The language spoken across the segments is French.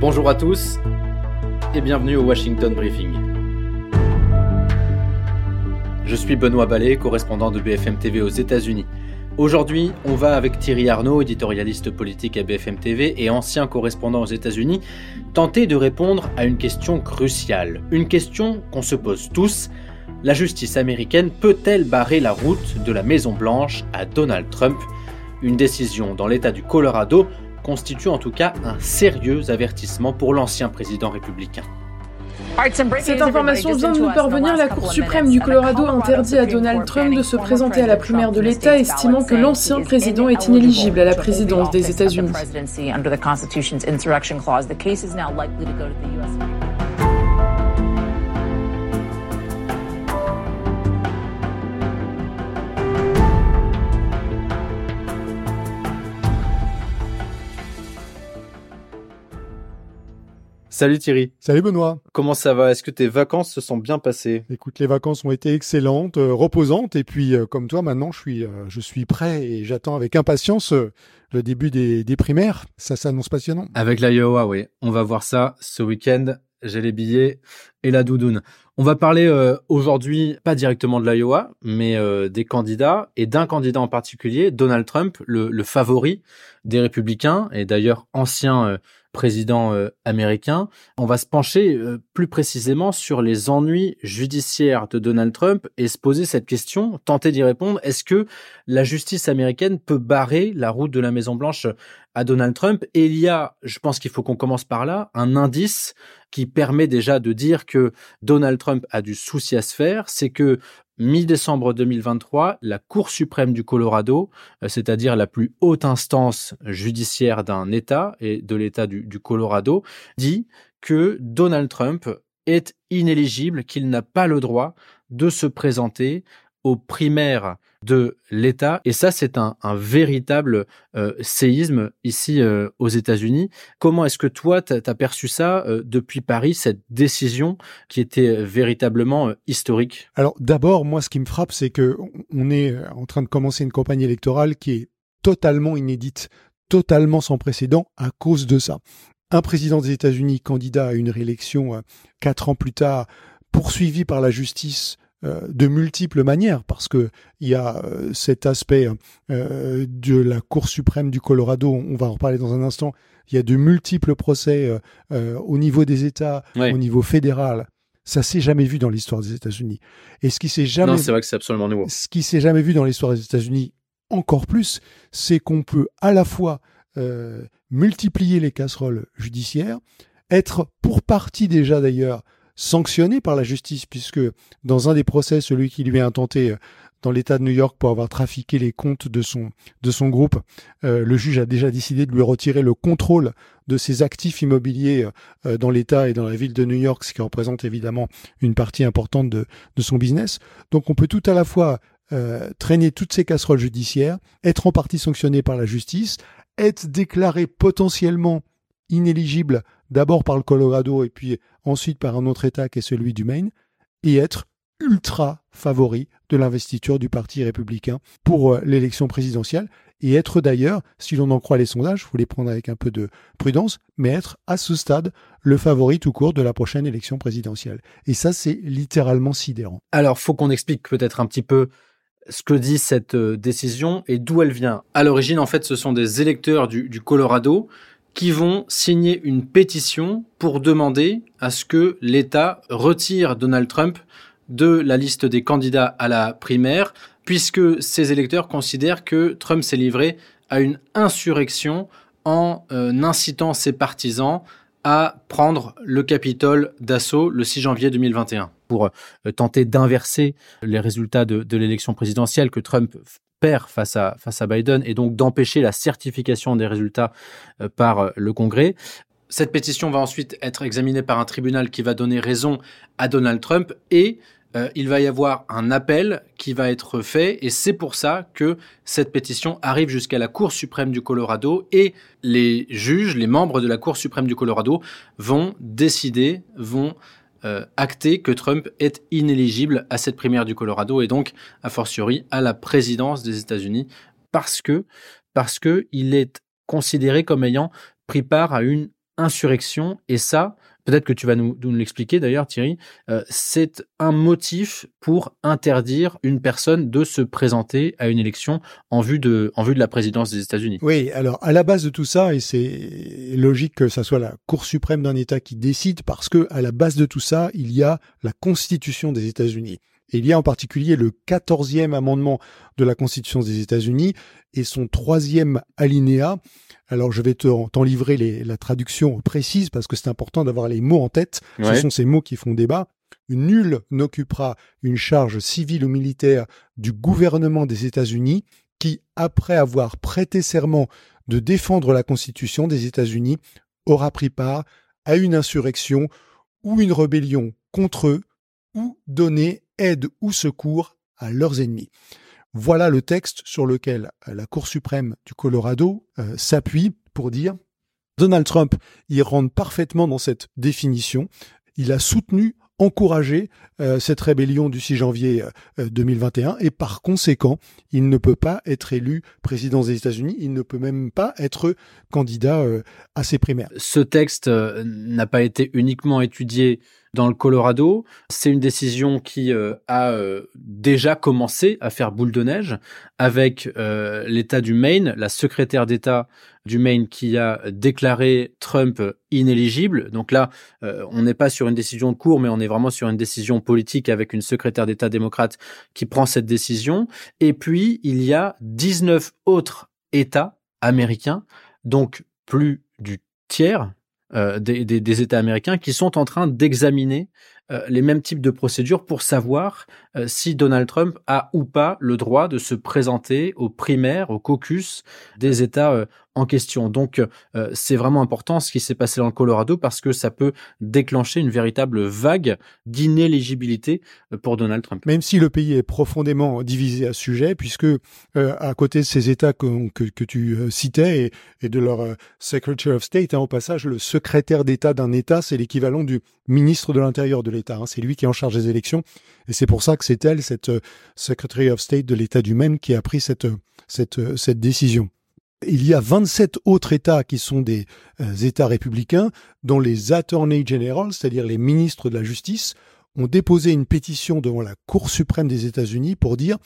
Bonjour à tous et bienvenue au Washington Briefing. Je suis Benoît Ballet, correspondant de BFM TV aux États-Unis. Aujourd'hui, on va avec Thierry Arnaud, éditorialiste politique à BFM TV et ancien correspondant aux États-Unis, tenter de répondre à une question cruciale, une question qu'on se pose tous. La justice américaine peut-elle barrer la route de la Maison Blanche à Donald Trump? Une décision dans l'État du Colorado constitue en tout cas un sérieux avertissement pour l'ancien président républicain. Cette information vient de nous parvenir. La Cour suprême du Colorado interdit à Donald Trump de se présenter à la primaire de l'État, estimant que l'ancien président est inéligible à la présidence des États-Unis. Salut Thierry. Salut Benoît. Comment ça va? Est-ce que tes vacances se sont bien passées? Écoute, les vacances ont été excellentes, euh, reposantes, et puis euh, comme toi, maintenant, je suis, euh, je suis prêt et j'attends avec impatience le début des, des primaires. Ça s'annonce passionnant. Avec l'Iowa, oui. On va voir ça ce week-end. J'ai les billets et la doudoune. On va parler aujourd'hui, pas directement de l'Iowa, mais des candidats et d'un candidat en particulier, Donald Trump, le, le favori des républicains et d'ailleurs ancien président euh, américain. On va se pencher euh, plus précisément sur les ennuis judiciaires de Donald Trump et se poser cette question, tenter d'y répondre. Est-ce que la justice américaine peut barrer la route de la Maison Blanche à Donald Trump? Et il y a, je pense qu'il faut qu'on commence par là, un indice qui permet déjà de dire que Donald Trump a du souci à se faire, c'est que mi-décembre 2023, la Cour suprême du Colorado, euh, c'est-à-dire la plus haute instance judiciaire d'un État et de l'État du, du Colorado, dit que Donald Trump est inéligible, qu'il n'a pas le droit de se présenter aux primaires de l'État. Et ça, c'est un, véritable euh, séisme ici euh, aux États-Unis. Comment est-ce que toi, tu as, perçu ça euh, depuis Paris, cette décision qui était véritablement historique? Alors d'abord, moi, ce qui me frappe, c'est que on est en train de commencer une campagne électorale qui est totalement inédite, totalement sans précédent à cause de ça. Un président des États-Unis candidat à une réélection quatre ans plus tard, poursuivi par la justice de multiples manières, parce que il y a euh, cet aspect euh, de la Cour suprême du Colorado, on va en reparler dans un instant, il y a de multiples procès au niveau des États, au niveau fédéral. Ça s'est jamais vu dans l'histoire des États-Unis. Et ce qui s'est jamais, c'est vrai que c'est absolument nouveau. Ce qui s'est jamais vu dans l'histoire des États-Unis, encore plus, c'est qu'on peut à la fois multiplier les casseroles judiciaires, être pour partie déjà d'ailleurs sanctionné par la justice, puisque dans un des procès, celui qui lui est intenté euh, dans l'État de New York pour avoir trafiqué les comptes de son, de son groupe, euh, le juge a déjà décidé de lui retirer le contrôle de ses actifs immobiliers euh, dans l'État et dans la ville de New York, ce qui représente évidemment une partie importante de, de son business. Donc on peut tout à la fois traîner toutes ces casseroles judiciaires, être en partie sanctionné par la justice, être déclaré potentiellement inéligible d'abord par le Colorado et puis ensuite par un autre État qui est celui du Maine, et être ultra favori de l'investiture du Parti républicain pour euh, l'élection présidentielle, et être d'ailleurs, si l'on en croit les sondages, il faut les prendre avec un peu de prudence, mais être à ce stade le favori tout court de la prochaine élection présidentielle. Et ça, c'est littéralement sidérant. Alors, faut qu'on explique peut-être un petit peu ce que dit cette euh, décision et d'où elle vient. À l'origine, en fait, ce sont des électeurs du, du Colorado qui vont signer une pétition pour demander à ce que l'État retire Donald Trump de la liste des candidats à la primaire, puisque ces électeurs considèrent que Trump s'est livré à une insurrection en euh, incitant ses partisans à prendre le Capitole d'assaut le 6 janvier 2021 pour euh, tenter d'inverser les résultats de l'élection présidentielle que Trump face à, face à Biden et donc d'empêcher la certification des résultats euh, par euh, le Congrès. Cette pétition va ensuite être examinée par un tribunal qui va donner raison à Donald Trump et euh, il va y avoir un appel qui va être fait et c'est pour ça que cette pétition arrive jusqu'à la Cour suprême du Colorado et les juges, les membres de la Cour suprême du Colorado vont décider, vont euh, acté que Trump est inéligible à cette primaire du Colorado et donc, a fortiori, à la présidence des États-Unis parce que, parce que il est considéré comme ayant pris part à une insurrection. Et ça, peut-être que tu vas nous, l'expliquer d'ailleurs, Thierry, euh, c'est un motif pour interdire une personne de se présenter à une élection en vue de, en vue de la présidence des États-Unis. Oui, alors à la base de tout ça, et c'est logique que ça soit la Cour suprême d'un État qui décide, parce que à la base de tout ça, il y a la Constitution des États-Unis. Et il y a en particulier le quatorzième amendement de la Constitution des États-Unis et son troisième alinéa alors je vais t'en livrer la traduction précise parce que c'est important d'avoir les mots en tête. Ce sont ces mots qui font débat. Nul n'occupera une charge civile ou militaire du gouvernement des États-Unis qui, après avoir prêté serment de défendre la Constitution des États-Unis, aura pris part à une insurrection ou une rébellion contre eux ou donné aide ou secours à leurs ennemis. Voilà le texte sur lequel euh, la Cour suprême du Colorado euh, s'appuie pour dire Donald Trump y rentre parfaitement dans cette définition. Il a soutenu, encouragé euh, cette rébellion du 6 janvier 2021 et par conséquent, il ne peut pas être élu président des États-Unis, il ne peut même pas être candidat à ses primaires. Ce texte n'a pas été uniquement étudié dans le Colorado. C'est une décision qui euh, a euh, déjà commencé à faire boule de neige avec euh, l'État du Maine, la secrétaire d'État du Maine qui a déclaré Trump inéligible. Donc là, on n'est pas sur une décision de cour, mais on est vraiment sur une décision politique avec une secrétaire d'État démocrate qui prend cette décision. Et puis, il y a 19 autres États américains, donc plus du tiers euh, des, des, des, États américains qui sont en train d'examiner euh, les mêmes types de procédures pour savoir euh, si Donald Trump a ou pas le droit de se présenter aux primaires, au caucus des États en question. Donc euh, c'est vraiment important ce qui s'est passé dans le Colorado parce que ça peut déclencher une véritable vague d'inéligibilité euh, pour Donald Trump. Même si le pays est profondément divisé à ce sujet, puisque euh, à côté de ces États que, tu citais et, de leur Secretary of State, hein, au passage, le secrétaire d'État d'un État, c'est l'équivalent du ministre de l'Intérieur de l'État. Hein, c'est lui qui est en charge des élections. Et c'est pour ça que c'est elle, cette Secretary of State de l'État du Maine, qui a pris cette décision. Il y a 27 autres États qui sont des euh, États républicains dont les attorney general, c'est-à-dire les ministres de la justice, ont déposé une pétition devant la Cour suprême des États-Unis pour dire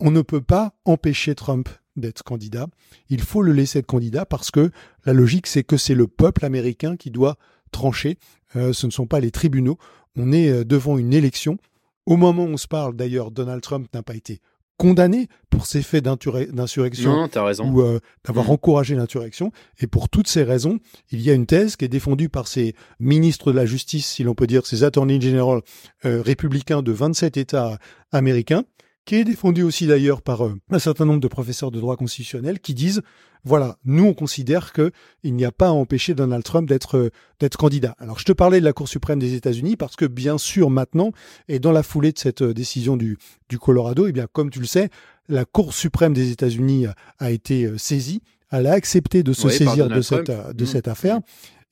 on ne peut pas empêcher Trump d'être candidat, il faut le laisser être candidat parce que la logique c'est que c'est le peuple américain qui doit trancher, euh, ce ne sont pas les tribunaux, on est euh, devant une élection. Au moment où on se parle d'ailleurs, Donald Trump n'a pas été condamné pour ces faits d'insurrection ou euh, d'avoir mm. encouragé l'insurrection. Et pour toutes ces raisons, il y a une thèse qui est défendue par ces ministres de la justice, si l'on peut dire, ces attorneys general euh, républicains de 27 États américains, qui est défendu aussi d'ailleurs par euh, un certain nombre de professeurs de droit constitutionnel qui disent voilà, nous on considère que il n'y a pas à empêcher Donald Trump d'être euh, d'être candidat. Alors je te parlais de la Cour suprême des États-Unis parce que bien sûr maintenant et dans la foulée de cette euh, décision du du Colorado, eh bien comme tu le sais, la Cour suprême des États-Unis a été saisie, elle a accepté de se saisir de cette de mmh. cette affaire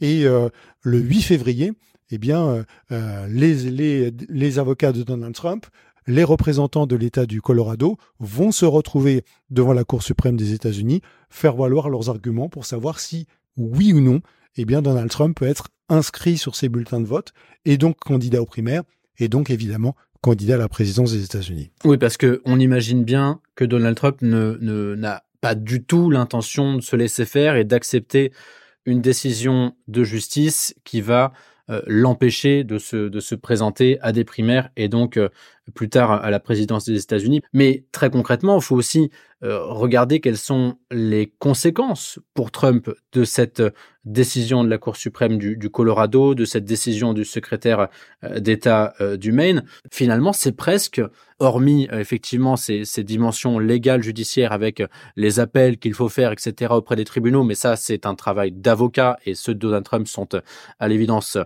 et le 8 février, eh bien les, les les avocats de Donald Trump les représentants de l'État du Colorado vont se retrouver devant la Cour suprême des États-Unis, faire valoir leurs arguments pour savoir si, oui ou non, eh bien Donald Trump peut être inscrit sur ces bulletins de vote et donc candidat aux primaires et donc évidemment candidat à la présidence des États-Unis. Oui, parce que on imagine bien que Donald Trump ne n'a pas du tout l'intention de se laisser faire et d'accepter une décision de justice qui va euh, l'empêcher de se, de se présenter à des primaires et donc euh, plus tard à la présidence des États-Unis. Mais très concrètement, il faut aussi euh, regarder quelles sont les conséquences pour Trump de cette décision de la Cour suprême du, Colorado, de cette décision du secrétaire d'État du Maine. Finalement, c'est presque, hormis effectivement ces, ces dimensions légales, judiciaires, avec les appels qu'il faut faire, etc., auprès des tribunaux, mais ça, c'est un travail d'avocat et ceux de Donald Trump sont à l'évidence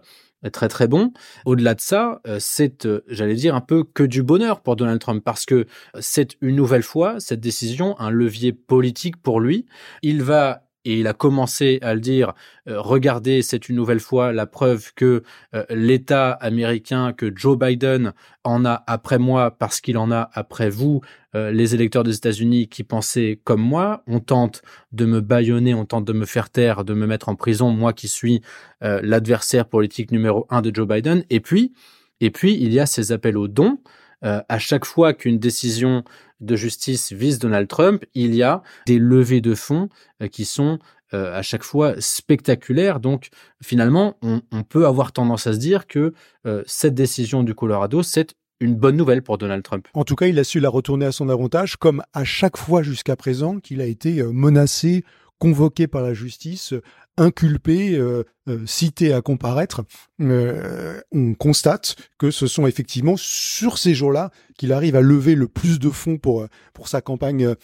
très très bon. Au-delà de ça, euh, c'est, euh, j'allais dire, un peu que du bonheur pour Donald Trump parce que c'est une nouvelle fois cette décision un levier politique pour lui. Il va et il a commencé à le dire, euh, regardez, c'est une nouvelle fois la preuve que euh, l'État américain, que Joe Biden en a après moi parce qu'il en a après vous, euh, les électeurs des États-Unis qui pensaient comme moi, on tente de me bâillonner, on tente de me faire taire, de me mettre en prison, moi qui suis l'adversaire politique numéro un de Joe Biden. Et puis, et puis, il y a ces appels aux dons. à chaque fois qu'une décision de justice vise Donald Trump, il y a des levées de fonds euh, qui sont euh, à chaque fois spectaculaires. Donc finalement, on, peut avoir tendance à se dire que euh, cette décision du Colorado, c'est une bonne nouvelle pour Donald Trump. En tout cas, il a su la retourner à son avantage, comme à chaque fois jusqu'à présent qu'il a été menacé, convoqué par la justice, inculpé, euh, euh, cité à comparaître, euh, on constate que ce sont effectivement sur ces jours-là qu'il arrive à lever le plus de fonds pour pour sa campagne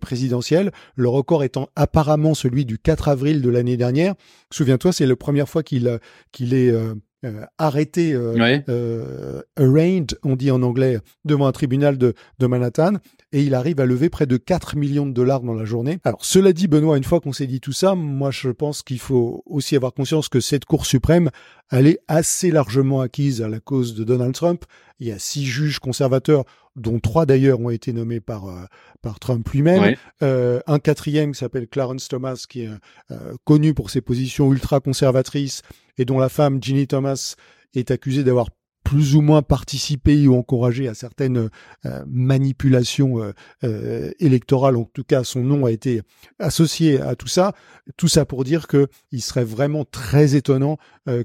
présidentielle. Le record étant apparemment celui du 4 avril de l'année dernière. Souviens-toi, c'est la première fois qu'il qu'il est arrêté, arraigned, on dit en anglais, devant un tribunal de, de Manhattan et il arrive à lever près de 4 millions de dollars dans la journée. Alors cela dit, Benoît, une fois qu'on s'est dit tout ça, moi je pense qu'il faut aussi avoir conscience que cette Cour suprême, elle est assez largement acquise à la cause de Donald Trump. Il y a six juges conservateurs, dont trois d'ailleurs ont été nommés par euh, par Trump lui-même. Euh, un quatrième qui s'appelle Clarence Thomas, qui est euh, connu pour ses positions ultra conservatrices et dont la femme Ginny Thomas est accusée d'avoir plus ou moins participé ou encouragé à certaines euh, manipulations euh, euh, électorales. En tout cas, son nom a été associé à tout ça. Tout ça pour dire que il serait vraiment très étonnant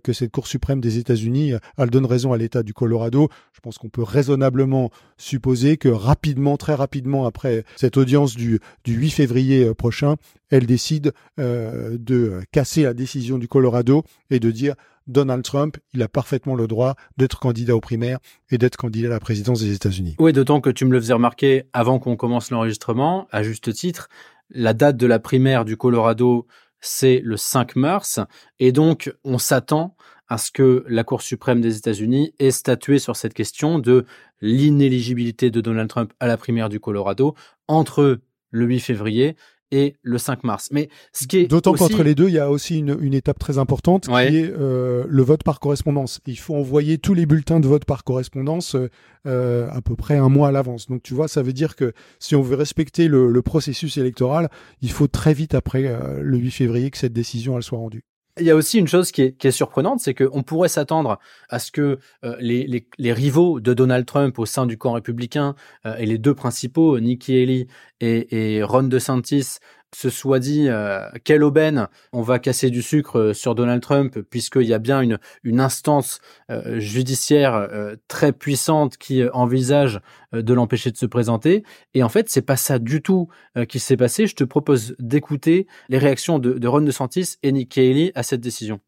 que cette Cour suprême des États-Unis, elle donne raison à l'État du Colorado. Je pense qu'on peut raisonnablement supposer que rapidement, très rapidement après cette audience du, du 8 février prochain, elle décide de casser la décision du Colorado et de dire Donald Trump, il a parfaitement le droit d'être candidat aux primaires et d'être candidat à la présidence des États-Unis. Oui, d'autant que tu me le faisais remarquer avant qu'on commence l'enregistrement, à juste titre, la date de la primaire du Colorado, c'est le 5 mars, et donc on s'attend à ce que la Cour suprême des États-Unis ait statué sur cette question de l'inéligibilité de Donald Trump à la primaire du Colorado entre le 8 février et le 5 mars. Mais ce qui est d'autant qu'entre les deux, il y a aussi une, étape très importante qui est euh, le vote par correspondance. Il faut envoyer tous les bulletins de vote par correspondance euh, à peu près un mois à l'avance. Donc tu vois, ça veut dire que si on veut respecter le, processus électoral, il faut très vite après euh, le 8 février que cette décision elle soit rendue. Il y a aussi une chose qui est, surprenante, c'est qu'on pourrait s'attendre à ce que euh, les, rivaux de Donald Trump au sein du camp républicain euh, et les deux principaux, Nikki Haley et, et Ron DeSantis, se soit dit euh, quelle aubaine on va casser du sucre euh, sur Donald Trump puisqu'il y a bien une, instance euh, judiciaire très puissante qui envisage de l'empêcher de se présenter. Et en fait c'est pas ça du tout qui s'est passé. Je te propose d'écouter les réactions de, de Ron DeSantis et Nick Haley à cette décision.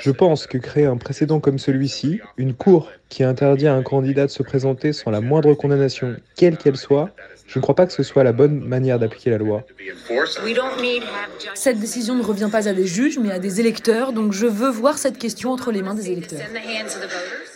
Je pense que créer un précédent comme celui-ci une cour qui interdit à un candidat de se présenter sans la moindre condamnation quelle qu'elle soit je ne crois pas que ce soit la bonne manière d'appliquer la loi. Cette décision ne revient pas à des juges, mais à des électeurs, donc je veux voir cette question entre les mains des électeurs.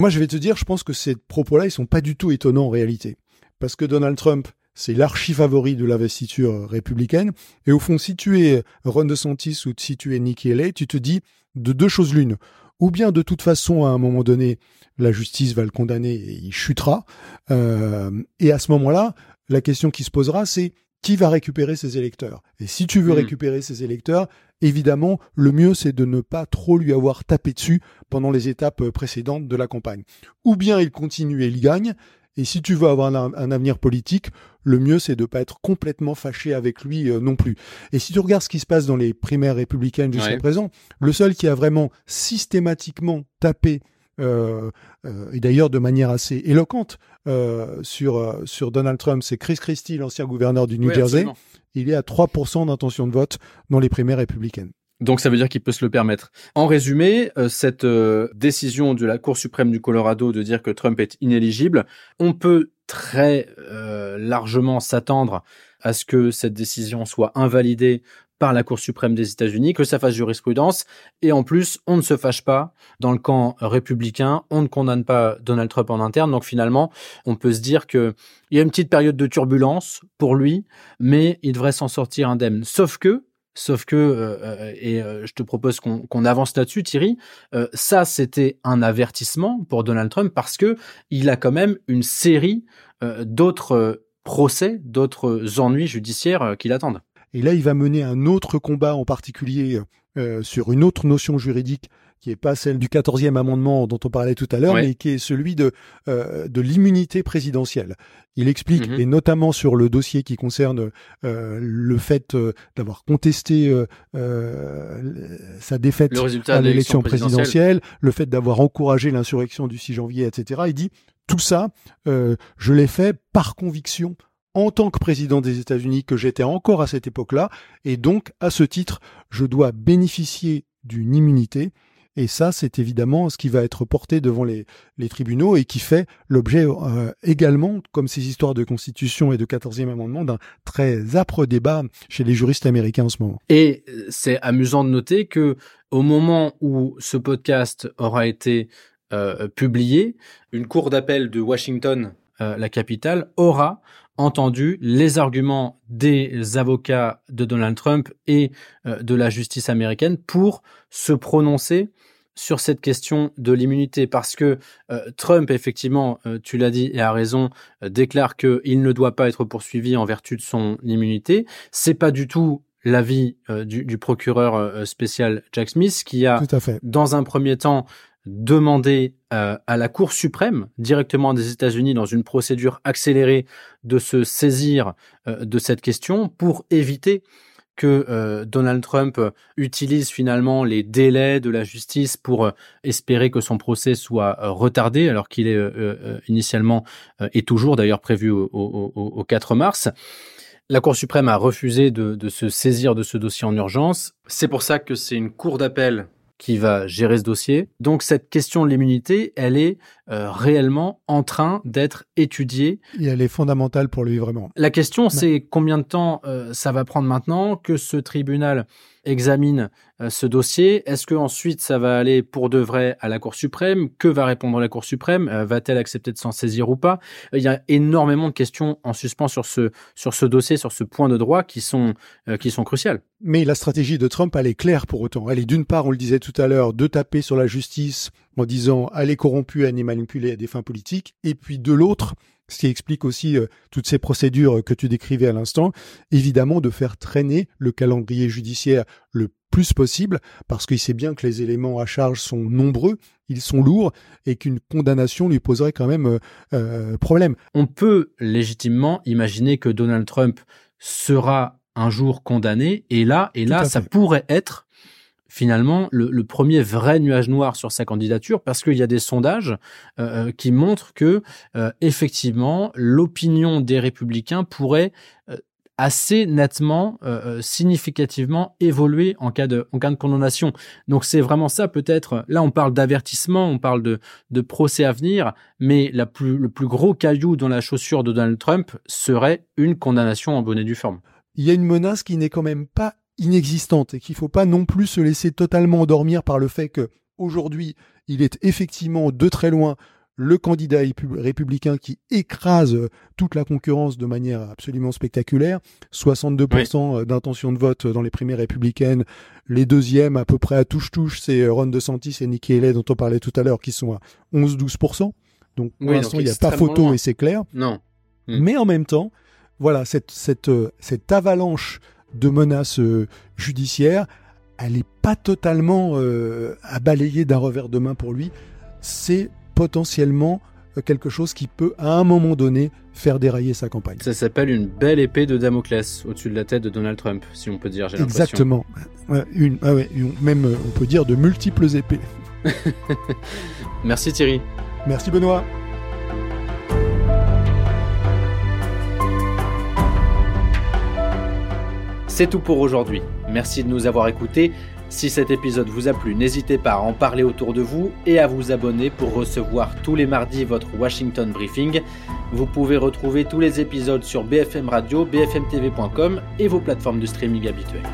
Moi, je vais te dire, je pense que ces propos-là, ils sont pas du tout étonnants en réalité. Parce que Donald Trump, c'est l'archi-favori de l'investiture républicaine. Et au fond, si tu es Ron DeSantis ou si tu es Nikki Haley, tu te dis de deux choses l'une. Ou bien de toute façon, à un moment donné, la justice va le condamner et il chutera. Euh, et à ce moment-là, la question qui se posera, c'est qui va récupérer ces électeurs? Et si tu veux hmm. récupérer ces électeurs, évidemment, le mieux, c'est de ne pas trop lui avoir tapé dessus pendant les étapes précédentes de la campagne. Ou bien il continue et il gagne, et si tu veux avoir un, avenir politique, le mieux, c'est de ne pas être complètement fâché avec lui euh, non plus. Et si tu regardes ce qui se passe dans les primaires républicaines jusqu'à présent, le seul qui a vraiment systématiquement tapé euh, euh, et d'ailleurs de manière assez éloquente euh, sur, sur Donald Trump, c'est Chris Christie, l'ancien gouverneur du New Jersey. Il est à 3% d'intention de vote dans les primaires républicaines. Donc ça veut dire qu'il peut se le permettre. En résumé, cette décision de la Cour suprême du Colorado de dire que Trump est inéligible, on peut très largement s'attendre à ce que cette décision soit invalidée par la Cour suprême des États-Unis, que ça fasse jurisprudence. Et en plus, on ne se fâche pas dans le camp républicain, on ne condamne pas Donald Trump en interne. Donc finalement, on peut se dire qu'il y a une petite période de turbulence pour lui, mais il devrait s'en sortir indemne. Sauf que, Sauf que, euh, et je te propose qu'on avance là-dessus, Thierry, ça c'était un avertissement pour Donald Trump parce que il a quand même une série d'autres procès, d'autres ennuis judiciaires qui l'attendent. Et là, il va mener un autre combat en particulier sur une autre notion juridique qui est pas celle du 14e amendement dont on parlait tout à l'heure, mais qui est celui de, euh, de l'immunité présidentielle. Il explique, mhm. et notamment sur le dossier qui concerne euh, le fait euh, d'avoir contesté sa défaite à l'élection présidentielle, le fait d'avoir encouragé l'insurrection du 6 janvier, etc. Il dit, tout ça, je l'ai fait par conviction en tant que président des États-Unis que j'étais encore à cette époque-là, et donc à ce titre, je dois bénéficier d'une immunité et ça, c'est évidemment ce qui va être porté devant les, tribunaux et qui fait l'objet euh, également, comme ces histoires de constitution et de 14e amendement, d'un très âpre débat chez les juristes américains en ce moment. Et euh, c'est amusant de noter que au moment où ce podcast aura été euh, publié, une cour d'appel de Washington, la capitale, aura entendu les arguments des avocats de Donald Trump et de la justice américaine pour se prononcer sur cette question de l'immunité parce que euh, Trump, effectivement, euh, tu l'as dit et a raison, euh, déclare qu'il ne doit pas être poursuivi en vertu de son immunité. C'est pas du tout l'avis du, du, procureur spécial Jack Smith qui a, dans un premier temps, demandé à la Cour suprême directement des États-Unis dans une procédure accélérée de se saisir de cette question pour éviter que euh, Donald Trump utilise finalement les délais de la justice pour euh, espérer que son procès soit euh, retardé, alors qu'il est initialement et toujours d'ailleurs prévu au, 4 mars. La Cour suprême a refusé de se saisir de ce dossier en urgence. C'est pour ça que c'est une cour d'appel qui va gérer ce dossier. Donc cette question de l'immunité, elle est euh, réellement en train d'être étudiée. Et elle est fondamentale pour lui vraiment. La question, c'est combien de temps euh, ça va prendre maintenant que ce tribunal examine euh, ce dossier. Est-ce que ensuite ça va aller pour de vrai à la Cour suprême? Que va répondre la Cour suprême? Va-t-elle accepter de s'en saisir ou pas? Il y a énormément de questions en suspens sur ce sur ce dossier, sur ce point de droit qui sont qui sont cruciales. Mais la stratégie de Trump, elle est claire pour autant. Elle est d'une part, on le disait tout à l'heure, de taper sur la justice en disant elle est corrompue, elle est manipulée à des fins politiques, et puis de l'autre, ce qui explique aussi euh, toutes ces procédures que tu décrivais à l'instant, évidemment de faire traîner le calendrier judiciaire le plus possible, parce qu'il sait bien que les éléments à charge sont nombreux, ils sont lourds, et qu'une condamnation lui poserait quand même euh, euh, problème. On peut légitimement imaginer que Donald Trump sera un jour condamné. Et là, et là, ça pourrait être finalement le, premier vrai nuage noir sur sa candidature parce qu'il y a des sondages euh, euh, qui montrent que euh, effectivement l'opinion des républicains pourrait assez nettement, significativement évoluer en cas de, en cas de condamnation. Donc c'est vraiment ça peut-être. Là on parle d'avertissement, on parle de, de procès à venir, mais la plus, le plus gros caillou dans la chaussure de Donald Trump serait une condamnation en bonne et due forme il y a une menace qui n'est quand même pas inexistante et qu'il ne faut pas non plus se laisser totalement endormir par le fait que aujourd'hui il est effectivement de très loin le candidat républicain qui écrase toute la concurrence de manière absolument spectaculaire. 62% euh, d'intention de vote dans les primaires républicaines. Les deuxièmes, à peu près à touche-touche, c'est Ron DeSantis et Nikki Haley dont on parlait tout à l'heure, qui sont à 11-12%. Donc pour l'instant, il n'y a pas photo et c'est clair. Non. Mais en même temps, voilà, cette, cette, euh, cette avalanche de menaces euh, judiciaires, elle n'est pas totalement euh, à balayer d'un revers de main pour lui. C'est potentiellement quelque chose qui peut, à un moment donné, faire dérailler sa campagne. Ça s'appelle une belle épée de Damoclès au-dessus de la tête de Donald Trump, si on peut dire. Exactement. une, ah même, on peut dire, de multiples épées. Merci Thierry. Merci Benoît. C'est tout pour aujourd'hui. Merci de nous avoir écoutés. Si cet épisode vous a plu, n'hésitez pas à en parler autour de vous et à vous abonner pour recevoir tous les mardis votre Washington Briefing. Vous pouvez retrouver tous les épisodes sur BFM Radio, bfmtv.com et vos plateformes de streaming habituelles.